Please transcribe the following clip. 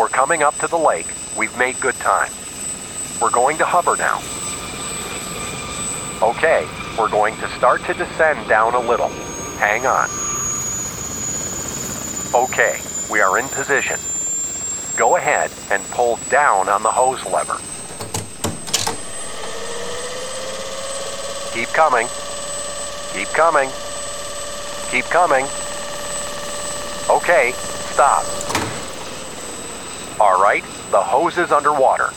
We're coming up to the lake. We've made good time. We're going to hover now. Okay, we're going to start to descend down a little. Hang on. Okay, we are in position. Go ahead and pull down on the hose lever. Keep coming. Keep coming. Keep coming. Okay, stop. All right, the hose is underwater.